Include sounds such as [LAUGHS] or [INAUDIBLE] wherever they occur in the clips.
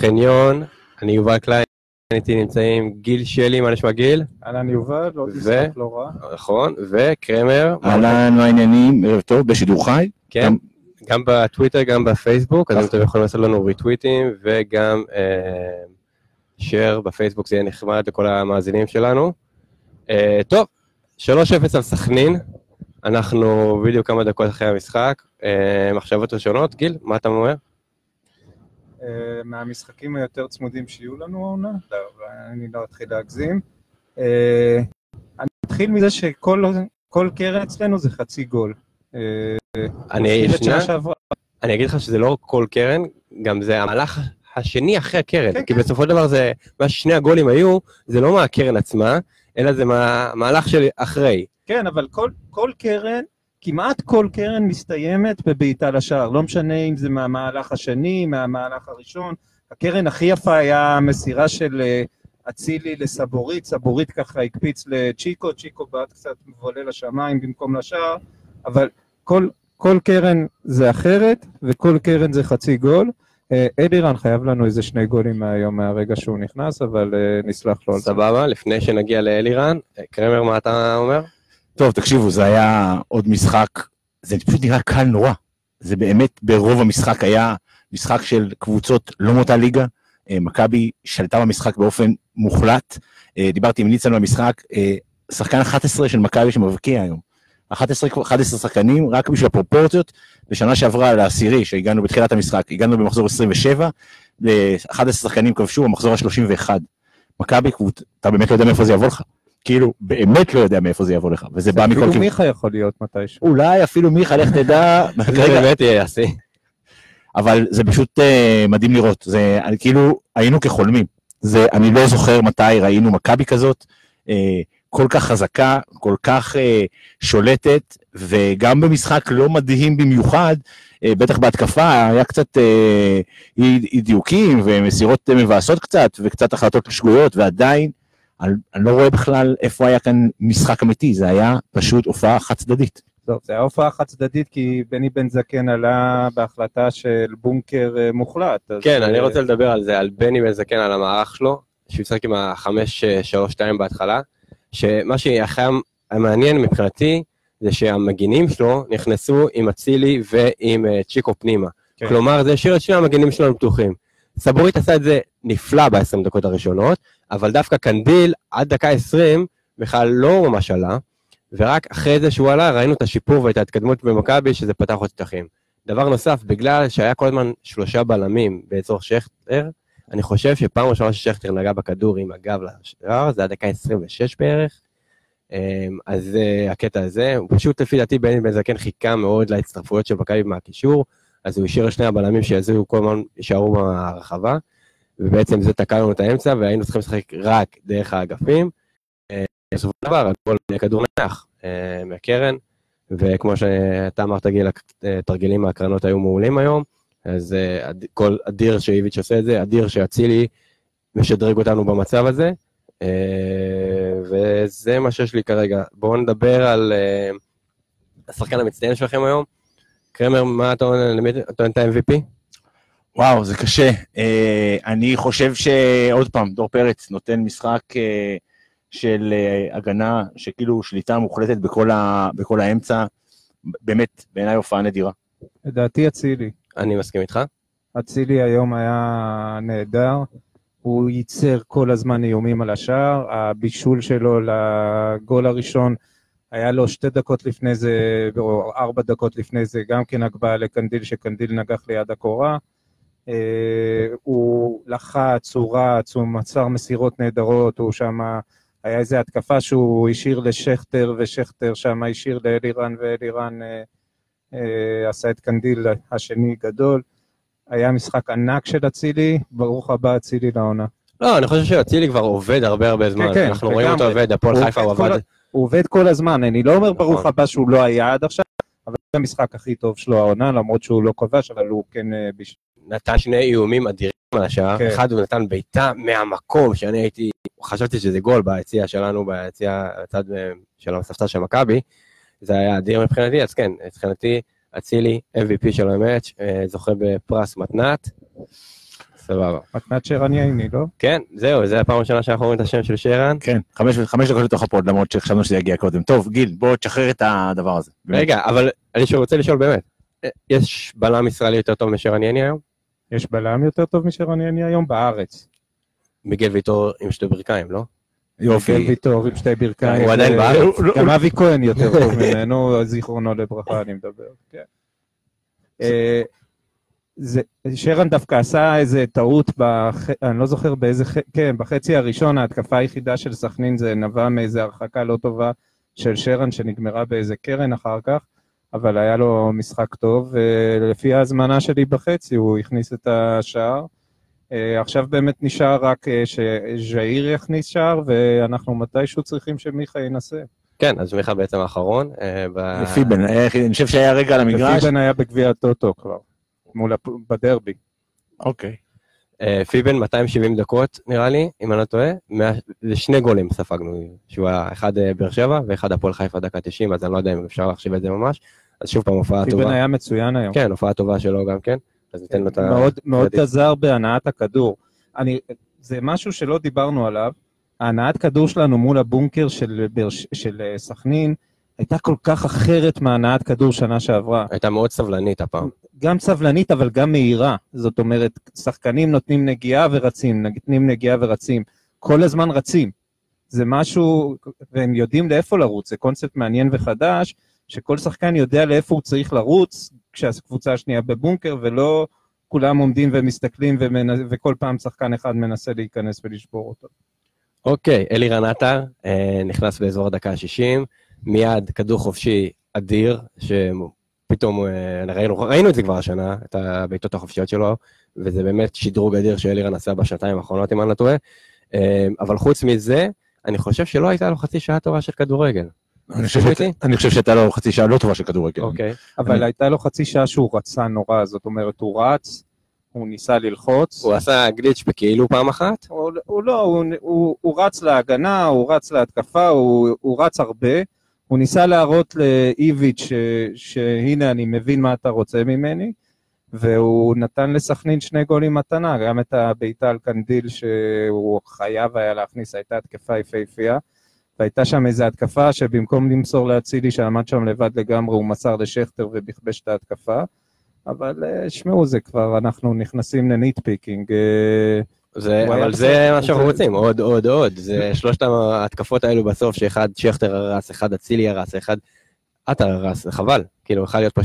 חניון, אני יובל קליין, איתי נמצאים גיל שלי, מה נשמע גיל? אהלן יובל, ו- משחק לא רע. נכון, וקרמר. אהלן, מה העניינים? ערב טוב, בשידור חי. כן, גם- גם בטוויטר, גם בפייסבוק, אז. אתם יכולים לעשות לנו ריטוויטים, וגם שייר בפייסבוק, זה יהיה נחמד לכל המאזינים שלנו. אה, טוב, 3-0 על סכנין, אנחנו בדיוק כמה דקות אחרי המשחק. אה, מחשבות ראשונות, גיל, מה אתה אומר? אה, מהמשחקים היותר צמודים שיהיו לנו העונה, לא, אני לא אתחיל להגזים. אה, אני אתחיל מזה שכל כל קרן אצלנו זה חצי גול. אה, אני, שנייה. אני אגיד לך שזה לא כל קרן, גם זה המהלך השני אחרי הקרן. כן, כי כן. בסופו של דבר זה, מה ששני הגולים היו, זה לא מהקרן עצמה, אלא זה מהמהלך של אחרי. כן, אבל כל, כל קרן, כמעט כל קרן מסתיימת בבעיטה לשער. לא משנה אם זה מהמהלך השני, מהמהלך הראשון. הקרן הכי יפה היה המסירה של אה, אצילי לסבורית, סבורית ככה הקפיץ לצ'יקו, צ'יקו בעט קצת מבולה לשמיים במקום לשער, אבל כל, כל קרן זה אחרת, וכל קרן זה חצי גול. אה, אלירן חייב לנו איזה שני גולים מהיום מהרגע שהוא נכנס, אבל אה, נסלח לו על זה. סבבה, לפני שנגיע לאלירן, קרמר, מה אתה אומר? טוב, תקשיבו, זה היה עוד משחק, זה פשוט נראה קל נורא. זה באמת, ברוב המשחק היה משחק של קבוצות לא מאותה ליגה. אה, מכבי שלטה במשחק באופן מוחלט. אה, דיברתי עם ניצן במשחק, אה, שחקן 11 של מכבי שמבקיע היום. 11, 11 שחקנים, רק בשביל הפרופורציות, בשנה שעברה לעשירי, שהגענו בתחילת המשחק, הגענו במחזור 27, ו-11 שחקנים כבשו במחזור ה-31. מכבי, אתה באמת לא יודע מאיפה זה יבוא לך. כאילו, באמת לא יודע מאיפה זה יבוא לך, וזה בא מכל אפילו כיוון. מיכה יכול להיות מתישהו. אולי אפילו מיכה, לך תדע, [LAUGHS] זה באמת יהיה השיא. אבל זה פשוט אה, מדהים לראות, זה כאילו היינו כחולמים, זה אני לא זוכר מתי ראינו מכבי כזאת, אה, כל כך חזקה, כל כך אה, שולטת, וגם במשחק לא מדהים במיוחד, בטח בהתקפה היה קצת אי דיוקים ומסירות מבאסות קצת, וקצת החלטות שגויות, ועדיין אני, אני לא רואה בכלל איפה היה כאן משחק אמיתי, זה היה פשוט הופעה חד צדדית. טוב, זה היה הופעה חד צדדית כי בני בן זקן עלה בהחלטה של בונקר אה, מוחלט. אז, כן, אני אה, רוצה לדבר על זה, על בני בן זקן, על המערך שלו, שהוא משחק עם ה-5-3-2 בהתחלה, שמה שהכי המעניין מבחינתי, זה שהמגינים שלו נכנסו עם אצילי ועם אה, צ'יקו פנימה. כן. כלומר, זה השאיר את שני המגינים שלנו פתוחים. סבורית עשה את זה נפלא ב-20 דקות הראשונות, אבל דווקא קנדיל עד דקה 20 בכלל לא ממש עלה, ורק אחרי זה שהוא עלה ראינו את השיפור ואת ההתקדמות במכבי, שזה פתח עוד שטחים. דבר נוסף, בגלל שהיה כל הזמן שלושה בלמים באזור שכטר, אני חושב שפעם ראשונה ששכטר נגע בכדור עם הגב לשער, זה היה דקה 26 בערך. אמ, אז זה הקטע הזה, הוא פשוט לפי דעתי בני בן זקן חיכה מאוד להצטרפויות של מכבי מהקישור, אז הוא השאיר לשני הבלמים שיזהו כל הזמן יישארו ברחבה, ובעצם זה תקע לנו את האמצע, והיינו צריכים לשחק רק דרך האגפים. אה, בסופו של דבר, הכל כדור נח אה, מהקרן, וכמו שאתה אמרת, גיל, התרגילים מהקרנות היו מעולים היום, אז אה, כל אדיר שאיביץ' עושה את זה, אדיר שאצילי משדרג אותנו במצב הזה, אה, וזה מה שיש לי כרגע. בואו נדבר על אה, השחקן המצטיין שלכם היום. קרמר, מה אתה נותן את ה-MVP? וואו, זה קשה. אה, אני חושב שעוד פעם, דור פרץ נותן משחק אה, של אה, הגנה, שכאילו שליטה מוחלטת בכל, ה, בכל האמצע. באמת, בעיניי הופעה נדירה. לדעתי אצילי. אני מסכים איתך. אצילי היום היה נהדר. הוא ייצר כל הזמן איומים על השער. הבישול שלו לגול הראשון היה לו שתי דקות לפני זה, או ארבע דקות לפני זה, גם כן הגבהה לקנדיל, שקנדיל נגח ליד הקורה. אה, הוא לחץ, הוא רץ, הוא מסר מסירות נהדרות, הוא שם, היה איזו התקפה שהוא השאיר לשכטר, ושכטר שם השאיר לאלירן, ואלירן אה, אה, עשה את קנדיל השני גדול. היה משחק ענק של אצילי, ברוך הבא אצילי לעונה. לא, אני חושב שאצילי כבר עובד הרבה הרבה זמן. כן, אנחנו רואים. אותו עובד, הפועל חיפה הוא עבד. הוא עובד כל הזמן, אני לא אומר ברוך נכון. הבא שהוא לא היה עד עכשיו, אבל זה המשחק הכי טוב שלו העונה, למרות שהוא לא כבש, אבל הוא כן אה. נתן שני איומים אדירים על השער. כן. אחד הוא נתן בעיטה מהמקום שאני הייתי, חשבתי שזה גול ביציע שלנו, ביציע הצד אה, של הספסל של מכבי. זה היה אדיר מבחינתי, אז כן, מבחינתי אצילי MVP של המאץ', אה, זוכה בפרס מתנת. סבבה. מתנת שרן ייני, לא? כן, זהו, זה הפעם הראשונה שאנחנו רואים את השם של שרן. כן, חמש, חמש דקות לתוך הפוד, למרות שחשבנו שזה יגיע קודם. טוב, גיל, בוא תשחרר את הדבר הזה. באמת. רגע, אבל אני רוצה לשאול באמת, אה, יש בלם ישראלי יותר טוב משרן יני היום? יש בלם יותר טוב משרן ייני היום בארץ. מיגל ויטור עם שתי ברכיים, לא? יופי. כן, ויטור עם שתי ברכיים. הוא עדיין ו- בארץ. גם אבי כהן יותר טוב [LAUGHS] ממנו, זיכרונו לברכה, אני מדבר. כן. אה, זה, שרן דווקא עשה איזה טעות, בח... אני לא זוכר באיזה, ח... כן, בחצי הראשון ההתקפה היחידה של סכנין זה נבע מאיזה הרחקה לא טובה של שרן שנגמרה באיזה קרן אחר כך, אבל היה לו משחק טוב, ולפי ההזמנה שלי בחצי הוא הכניס את השער. אה, עכשיו באמת נשאר רק אה, שז'איר יכניס שער, ואנחנו מתישהו צריכים שמיכה ינסה. כן, אז מיכה בעצם האחרון. אה, ב- פיבן, אה, אני חושב שהיה רגע על המגרש. ופיבן היה בגביע הטוטו כבר, מול הפ... בדרבי. אוקיי. אה, פיבן 270 דקות נראה לי, אם אני לא טועה, זה שני גולים ספגנו, שהוא היה אחד אה, באר שבע ואחד הפועל חיפה דקה 90, אז אני לא יודע אם אפשר להחשיב את זה ממש. אז שוב פעם הופעה פיבן טובה. היה מצוין היום. כן, הופעה טובה שלו גם כן. אז ניתן לו את ה... מאוד. עזר בהנעת הכדור. אני, זה משהו שלא דיברנו עליו. ההנעת כדור שלנו מול הבונקר של, של אה, סכנין הייתה כל כך אחרת מהנעת כדור שנה שעברה. הייתה מאוד סבלנית הפעם. גם סבלנית אבל גם מהירה. זאת אומרת, שחקנים נותנים נגיעה ורצים, נותנים נגיעה ורצים. כל הזמן רצים. זה משהו, והם יודעים לאיפה לרוץ, זה קונספט מעניין וחדש, שכל שחקן יודע לאיפה הוא צריך לרוץ כשהקבוצה השנייה בבונקר, ולא כולם עומדים ומסתכלים ומנ... וכל פעם שחקן אחד מנסה להיכנס ולשבור אותו. אוקיי, אלירן עטר אה, נכנס באזור הדקה ה-60, מיד כדור חופשי אדיר, שפתאום אה, ראינו, ראינו את זה כבר השנה, את הבעיטות החופשיות שלו, וזה באמת שדרוג אדיר שאלירן עשה בשנתיים האחרונות, אם אני לא טועה. אה, אבל חוץ מזה, אני חושב שלא הייתה לו חצי שעה טובה של כדורגל. אני חושב מסכים שאת- איתי? אני חושב שהייתה לו חצי שעה לא טובה של כדורגל. אוקיי. אבל אני- הייתה לו חצי שעה שהוא רצה נורא, זאת אומרת, הוא רץ, הוא ניסה ללחוץ. הוא עשה גליץ' בכאילו פעם אחת, הוא, הוא לא, הוא, הוא, הוא רץ להגנה, הוא רץ להתקפה, הוא, הוא רץ הרבה. הוא ניסה להראות לאיביץ' ש, שהנה אני מבין מה אתה רוצה ממני, והוא נתן לסכנין שני גולים מתנה, גם את הבעיטה על קנדיל שהוא חייב היה להכניס, הייתה התקפה יפהפייה, והייתה שם איזו התקפה שבמקום למסור לאצילי שעמד שם לבד לגמרי, הוא מסר לשכטר ובכבש את ההתקפה. אבל אה, שמעו, זה כבר, אנחנו נכנסים ל nitpicking. אה, זה, אבל זה מה שאנחנו רוצים, עוד, עוד, עוד. זה שלושת ההתקפות האלו בסוף, שאחד שכטר הרס, אחד אצילי הרס, אחד עטר הרס, זה חבל. כאילו, יכול להיות פה 6-0.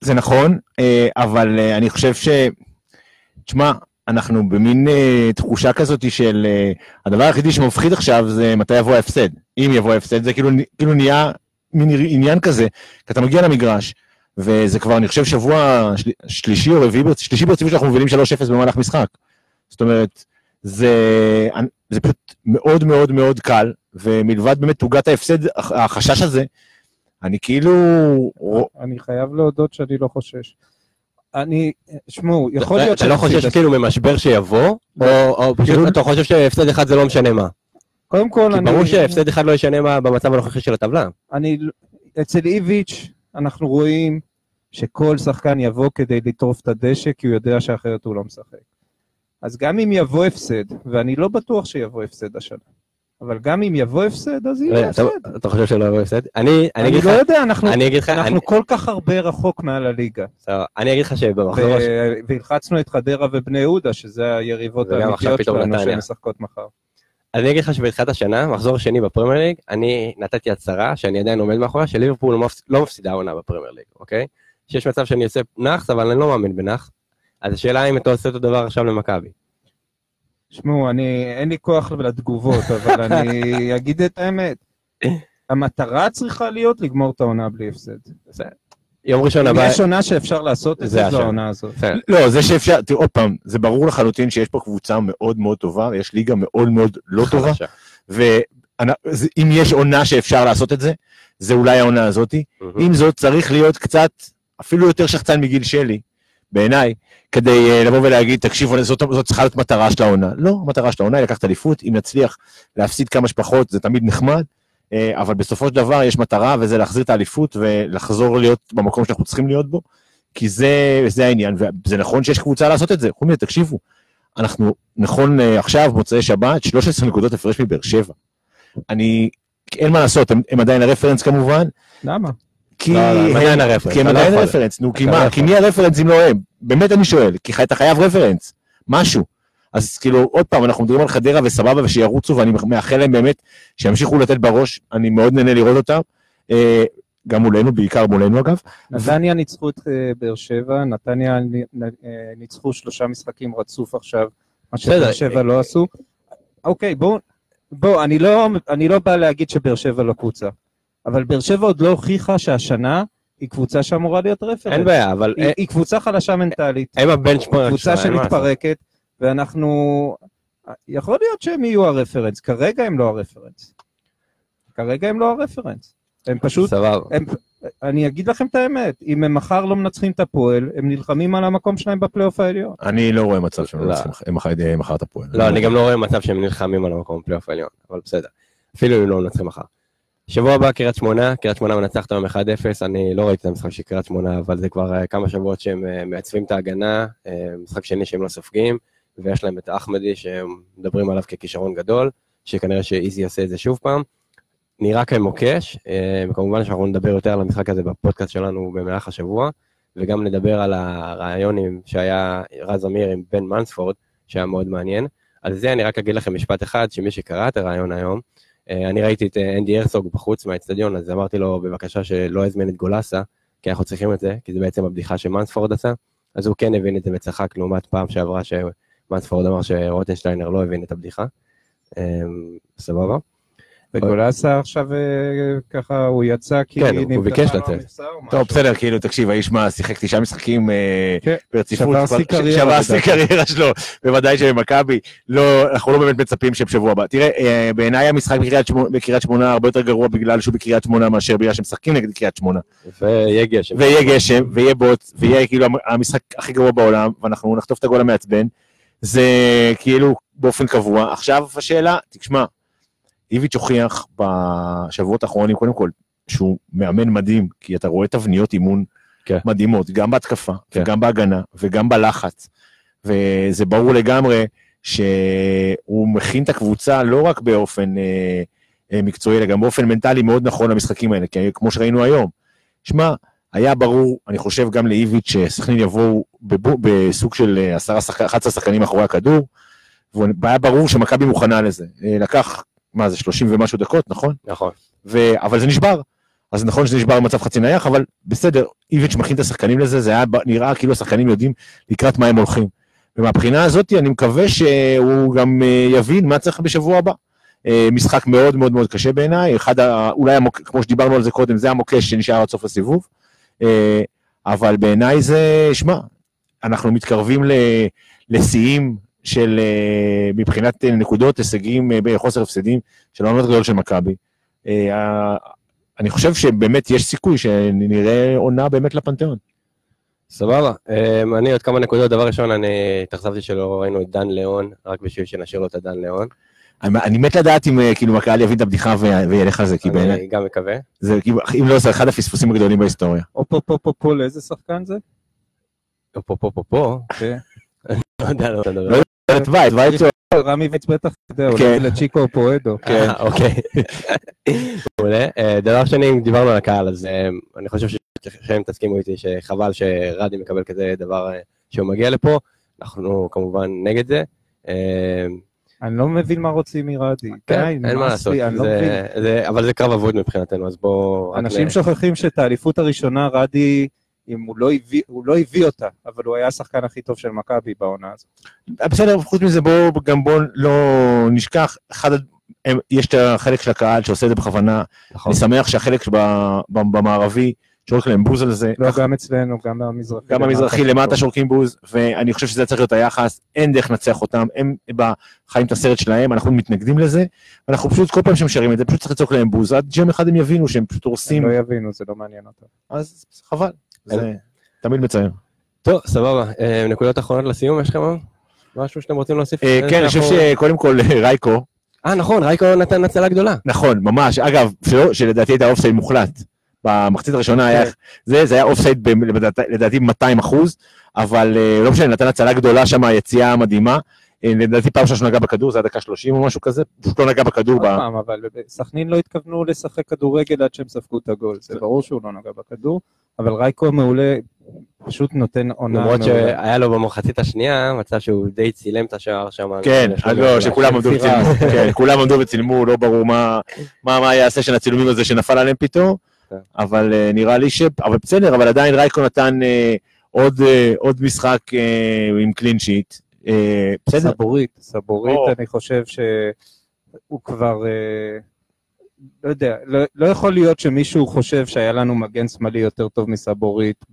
זה נכון, אה, אבל אה, אני חושב ש... תשמע, אנחנו במין אה, תחושה כזאת של... הדבר היחידי שמפחיד עכשיו זה מתי יבוא ההפסד. אם יבוא ההפסד, זה כאילו, כאילו נהיה מין עניין כזה, כי אתה מגיע למגרש, וזה כבר, אני חושב, שבוע של, שלישי או רביעי, שלישי ברציפות שאנחנו מובילים 3-0 במהלך משחק. זאת אומרת, זה, זה פשוט מאוד מאוד מאוד קל, ומלבד באמת תוגת ההפסד, הח- החשש הזה, אני כאילו... אני חייב להודות שאני לא חושש. אני, שמעו, יכול להיות אתה לא חושש. כאילו ממשבר שיבוא, או או פשוט כאילו- אתה חושב שהפסד אחד זה לא משנה מה? קודם כל, כי אני... ברור שהפסד אחד לא ישנה מה במצב הנוכחי של הטבלה. אני, אצל איביץ' אנחנו רואים שכל שחקן יבוא כדי לטרוף את הדשא, כי הוא יודע שאחרת הוא לא משחק. אז גם אם יבוא הפסד, ואני לא בטוח שיבוא הפסד השנה, אבל גם אם יבוא הפסד, אז יהיה הפסד. אתה חושב שלא יבוא הפסד? אני אני אגיד לא לך, יודע, אני לך, אני- אנחנו כל כך הרבה רחוק מעל הליגה. אני אגיד לך שבמחזור והלחצנו את חדרה ובני יהודה, שזה היריבות האמיתיות שלנו. שמשחקות מחר. אני אגיד לך שבתחילת השנה, מחזור שני בפרמייר ליג, אני נתתי הצהרה שאני עדיין עומד מאחוריה, שליברפול לא לא מפסידה עונה בפרמייר ליג, אוקיי? שיש מצב שאני עושה נאחס, אבל אני לא מאמין בנאחס. אז השאלה אם אתה עושה אותו דבר עכשיו למכבי. שמעו, אני, אין לי כוח לתגובות, אבל אני [LAUGHS] אגיד את האמת. המטרה צריכה להיות לגמור את העונה בלי הפסד. יום ראשון אם הבא... יש עונה שאפשר לעשות את זה זה, זו. העונה הזאת. בסדר. לא, זה שאפשר, תראו, עוד פעם, זה ברור לחלוטין שיש פה קבוצה מאוד מאוד טובה, ויש ליגה מאוד מאוד לא טובה. ואם יש עונה שאפשר לעשות את זה, זה אולי העונה הזאתי. עם זאת, צריך להיות קצת, אפילו יותר שחצן מגיל שלי, בעיניי, כדי אה, לבוא ולהגיד, תקשיבו, זאת, זאת צריכה להיות מטרה של העונה. לא, המטרה של העונה היא לקחת אליפות, אם נצליח להפסיד כמה שפחות, זה תמיד נחמד, אה, אבל בסופו של דבר יש מטרה, וזה להחזיר את האליפות ולחזור להיות במקום שאנחנו צריכים להיות בו, כי זה, זה העניין, וזה נכון שיש קבוצה לעשות את זה. חוץ מזה, תקשיבו, אנחנו, נכון אה, עכשיו, מוצאי שבת, 13 נקודות הפרש מבאר שבע. אני, אין מה לעשות, הם, הם עדיין הרפרנס כמובן, למה? כי לא, לא, הם עדיין הם- הרפרנס, כי הם לא עדיין. רפרנס, נו, כי מה. כי מי הרפרנס אם לא הם? באמת אני שואל, כי אתה חייב רפרנס, משהו. אז כאילו, עוד פעם, אנחנו מדברים על חדרה וסבבה ושירוצו, ואני מאחל להם באמת שימשיכו לתת בראש, אני מאוד נהנה לראות אותם. אה, גם מולנו, בעיקר מולנו אגב. נתניה ניצחו את אה, באר שבע, נתניה אה, ניצחו שלושה משחקים רצוף עכשיו, מה שבאר. שבע לא עשו. אוקיי, בואו, בואו, אני לא, אני לא בא להגיד שבאר שבע לא קבוצה, אבל באר שבע עוד לא הוכיחה שהשנה היא קבוצה שאמורה להיות רפרנס. אין בעיה, אבל היא, היא קבוצה חלשה מנטלית, הם הבנצ'פורק קבוצה שמתפרקת, ואנחנו... יכול להיות שהם יהיו הרפרנס, כרגע הם לא הרפרנס. כרגע הם לא הרפרנס. הם פשוט סבבה. הם, אני אגיד לכם את האמת, אם הם מחר לא מנצחים את הפועל, הם נלחמים על המקום שלהם בפלייאוף העליון. אני לא רואה מצב שהם לא. לא אה, מחר את הפועל. לא, אני גם לא רואה מצב שהם נלחמים על המקום בפלייאוף העליון, אבל בסדר. אפילו אם לא מנצחים מחר. שבוע הבא קריית שמונה, קריית שמונה מנצחת היום 1-0, אני לא ראיתי את המשחק של קריית שמונה, אבל זה כבר אה, כמה שבועות שהם אה, מעצבים את ההגנה, אה, משחק שני שהם לא סופגים, ויש להם את אחמדי שהם מדברים עליו ככישרון גדול, שכנראה שאיזי עושה את זה שוב פעם. נראה כמוקש, וכמובן שאנחנו נדבר יותר על המשחק הזה בפודקאסט שלנו במהלך השבוע, וגם נדבר על הרעיונים שהיה רז אמיר עם בן מנספורד, שהיה מאוד מעניין. על זה אני רק אגיד לכם משפט אחד, שמי שקרא את הרעיון היום, אני ראיתי את אה, אנדי הרסוג בחוץ מהאצטדיון, אז אמרתי לו בבקשה שלא יזמין את גולסה, כי אנחנו צריכים את זה, כי זה בעצם הבדיחה שמנספורד עשה, אז הוא כן הבין את זה וצחק לעומת פעם שעברה שמנספורד אמר שרוטנשטיינר לא הבין את הבדיחה. אה, סבבה? וגולסה עכשיו אה, ככה, הוא יצא כי כן, הוא- ביקש לתת. טוב, בסדר, כאילו, תקשיב, האיש מה, שיחק תשעה משחקים אה, כן, ברציפות, שבר שיא קריירה, שבר שיא לדעתי. קריירה שלו, בוודאי שבמכבי, לא, אנחנו לא באמת מצפים שבשבוע הבא. תראה, אה, בעיניי המשחק בקריית שמונה- בקריית שמונה הרבה יותר גרוע בגלל שהוא בקריית שמונה מאשר בגלל שמשחקים נגד קריית שמונה. ויהיה גשם. ויהיה גשם, ויהיה בוץ, ויהיה כאילו המשחק הכי גרוע בעולם, ואנחנו נחטוף את הגול המעצבן. זה כאילו באופן קבוע. עכשיו השאלה, תשמע, איביץ' הוכיח בשבועות האחרונים, קודם כל, שהוא מאמן מדהים, כי אתה רואה תבניות אימון כן. מדהימות, גם בהתקפה, כן. וגם בהגנה, וגם בלחץ. וזה ברור לגמרי שהוא מכין את הקבוצה לא רק באופן אה, אה, מקצועי, אלא גם באופן מנטלי מאוד נכון למשחקים האלה, כי כמו שראינו היום. שמע, היה ברור, אני חושב גם לאיביץ' שסכנין יבואו בבו- בסוג של אה, עשרה שחק- 11 שחקנים מאחורי הכדור, והיה ברור שמכבי מוכנה לזה. אה, לקח, מה זה, 30 ומשהו דקות, נכון? נכון. ו... אבל זה נשבר. אז נכון שזה נשבר במצב חצי נייח, אבל בסדר, איביץ' מכין את השחקנים לזה, זה היה נראה כאילו השחקנים יודעים לקראת מה הם הולכים. ומהבחינה הזאת אני מקווה שהוא גם אה, יבין מה צריך בשבוע הבא. אה, משחק מאוד מאוד מאוד קשה בעיניי, אחד, ה... אולי המוק... כמו שדיברנו על זה קודם, זה המוקש שנשאר עד סוף הסיבוב. אה, אבל בעיניי זה, שמע, אנחנו מתקרבים ל... לשיאים של, אה, מבחינת אה, נקודות, הישגים אה, בחוסר הפסדים, של העונות הגדולות של מכבי. אה, אני חושב שבאמת יש סיכוי שנראה עונה באמת לפנתיאון. סבבה. אמ, אני עוד כמה נקודות. דבר ראשון, אני התאכזבתי שלא ראינו את דן ליאון, רק בשביל שנשאיר לו את הדן ליאון. אני, אני מת לדעת אם אה, כאילו הקהל יבין את הבדיחה וילך על זה, כי בעיניי, אני גם מקווה. זה כאילו, אם לא, זה אחד הפספוסים הגדולים בהיסטוריה. הופ הופ הופ הופ, לאיזה שחקן זה? פה, פה, פה, פה. כן. לא יודע, לא מדבר. את וייט, וייט הוא- רמי ויץ בטח, אתה יודע, כן. אולי לצ'יקו פואדו. [LAUGHS] כן. אוקיי. מעולה. אה, דבר שני, אם דיברנו על הקהל, אז אה, אני חושב ששניכם תסכימו איתי שחבל שרדי מקבל כזה דבר אה, שהוא מגיע לפה. אנחנו כמובן נגד זה. אני לא מבין מה רוצים מרדי. כן, אין מה לעשות. לא אבל זה קרב אבוד מבחינתנו, אז בואו... אנשים שוכחים שאת האליפות הראשונה רדי, אם הוא לא הביא, הוא לא הביא אותה, אבל הוא היה השחקן הכי טוב של מכבי בעונה הזאת. בסדר, חוץ מזה בואו גם בואו לא נשכח, אחד, הם- יש את החלק של הקהל שעושה את זה בכוונה, נכון. אני שמח שהחלק שב- ב- במערבי, שורק להם בוז על זה, לא, גם אצלנו, גם במזרחי. גם במזרחי למטה שורקים בוז, ואני חושב שזה צריך להיות היחס, אין דרך לנצח אותם, הם ב- חיים את הסרט שלהם, אנחנו מתנגדים לזה, ואנחנו פשוט, כל פעם שהם שרים את זה, פשוט צריך לצעוק להם בוז, עד שיום אחד הם יבינו שהם פשוט הם הורסים, לא יבינו, זה לא מעניין אותם. אז חבל, זה תמיד מצער. טוב, סבבה. אה, נקודות אחרונות לסיום, יש לכם משהו שאתם רוצים להוסיף? אה, כן, אני חושב שקודם כל רייקו, אה, נכון, רייקו נתן הצלה גדולה. נכון, ממש, אגב, שלדעתי הייתה אופסייד מוחלט במחצית הראשונה היה, זה, זה היה אופסייד לדעתי- לדעתי 200 אחוז, אבל אה, לא משנה, נתן הצלה גדולה שם, יציאה מדהימה. אה, לדעתי פעם ראשונה שהוא נגע בכדור, זה היה דקה 30 או משהו כזה, פשוט לא נגע בכדור. עוד פעם, אבל סכנין לא התכוונו לשחק כדורגל עד שהם ספגו את הגול, זה ברור שהוא לא נגע בכדור, אבל רייקו מעולה, פשוט נותן עונה למרות. שהיה לו במחצית השנייה מצב שהוא די צילם את השער שם. כן, לא, שכולם עמדו. וצילמו, כן, כולם עמדו וצילמו, לא ברור מה, יעשה של הצילומים הזה שנפל עליהם פתאום, כן. אבל אה, נראה לי ש... אבל בסדר, אבל עדיין רייקו נתן אה, עוד, עוד משחק עם קלין שיט. אה, בסדר, סבורית, סבורית, או. אני חושב שהוא כבר, אה, לא יודע, לא, לא יכול להיות שמישהו חושב שהיה לנו מגן שמאלי יותר טוב מסבורית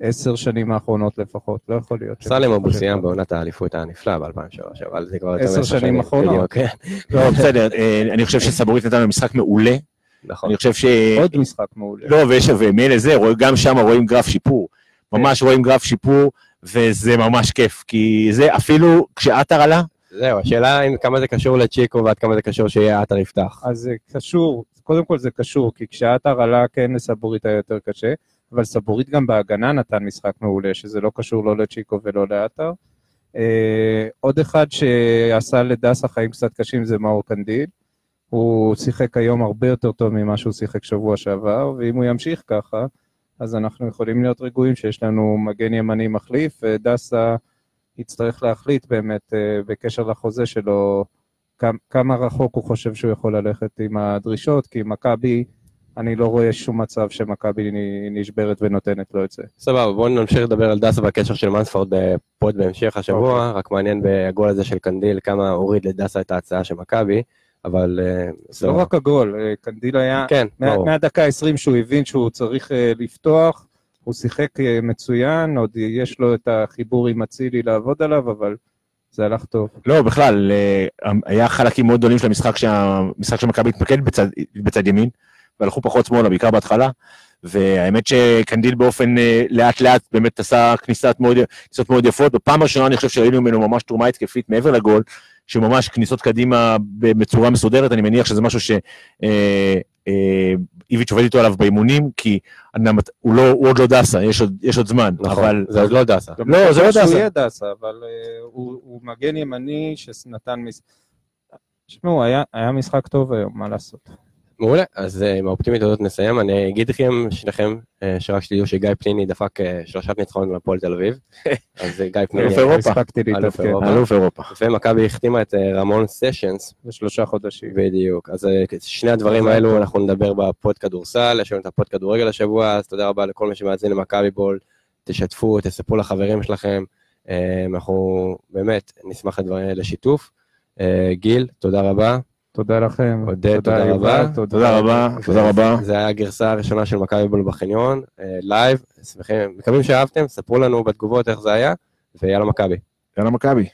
בעשר שנים האחרונות לפחות, לא יכול להיות. סלם אבוסיאם חושב בעונת האליפות היה נפלא ב-2003, אבל זה כבר יותר עשר מעשר שנים אחרונות. בדיוק, כן, לא, בסדר, אה, אני חושב שסבורית נתן לנו משחק מעולה, נכון. אני חושב ש... עוד משחק מעולה. לא, ויש, ומילא זה, רואים- גם שם רואים גרף שיפור. ממש רואים גרף שיפור, וזה ממש כיף, כי זה אפילו כשעטר עלה, זהו, השאלה אם כמה זה קשור לצ'יקו ועד כמה זה קשור שיהיה עטר יפתח. אז זה קשור, קודם כל זה קשור, כי כשעטר עלה כן לסבורית היה יותר קשה, אבל סבורית גם בהגנה נתן משחק מעולה, שזה לא קשור לא לצ'יקו ולא לעטר. אה, עוד אחד שעשה לדסה חיים קצת קשים זה מאור קנדיל. הוא שיחק היום הרבה יותר טוב ממה שהוא שיחק שבוע שעבר, ואם הוא ימשיך ככה, אז אנחנו יכולים להיות רגועים שיש לנו מגן ימני מחליף, ודסה יצטרך להחליט באמת אה, בקשר לחוזה שלו כמה, רחוק הוא חושב שהוא יכול ללכת עם הדרישות, כי מכבי, אני לא רואה שום מצב שמכבי נשברת ונותנת לו את זה. סבבה, בואו נמשיך לדבר על דסה בקשר של מנספורד ב pod בהמשך השבוע, רק מעניין בגול הזה של קנדיל כמה הוריד לדסה את ההצעה של מכבי, אבל... אה, זה לא רק הגול, אה, קנדיל היה, כן, מה- ברור. מהדקה ה-20 שהוא הבין שהוא צריך אה, לפתוח, הוא שיחק מצוין, עוד יש לו את החיבור עם אצילי לעבוד עליו, אבל זה הלך טוב. לא, בכלל, היה חלקים מאוד גדולים של המשחק שהמשחק של מכבי התמקד בצד, בצד ימין, והלכו פחות שמאלה, בעיקר בהתחלה, והאמת שקנדיל באופן לאט לאט באמת עשה כניסות מאוד, כניסות מאוד יפות, בפעם הראשונה אני חושב שראינו ממנו ממש תרומה התקפית מעבר לגול, שממש כניסות קדימה בצורה מסודרת, אני מניח שזה משהו שאיביץ' עובד איתו עליו באימונים, כי הוא, לא, הוא עוד לא דסה, יש עוד, יש עוד זמן, נכון, אבל... זה עוד לא דסה. לא, לא זה לא דסה. יהיה דסה, אבל אה, הוא הוא מגן ימני שנתן... מס- תשמעו, היה היה משחק טוב היום, מה לעשות? מעולה, אז אה, עם האופטימיות הזאת נסיים. אני אגיד לכם, שניכם, אה, שרק שתדעו שגיא פניני דפק אה, שלושת ניצחון לפועל תל אביב. [LAUGHS] אז גיא פניני, אלוף אירופה. אלוף אירופה. ומכבי החתימה את רמון סשנס, בשלושה חודשים. בדיוק. אז שני הדברים האלו. אנחנו נדבר ב pod כדורסל, יש לנו את ה pod כדורגל השבוע, אז תודה רבה לכל מי שמאזין למכבי בול, תשתפו, תספרו לחברים שלכם, אנחנו באמת נשמח לדברים לשיתוף. גיל, תודה רבה. תודה לכם. עודד, תודה יובל, רבה. תודה רבה, תודה רבה. זה היה הגרסה הראשונה של מכבי בול בחניון, אה, live, שמחים, מקווים שאהבתם, ספרו לנו בתגובות איך זה היה, ויאללה מכבי. יאללה מכבי.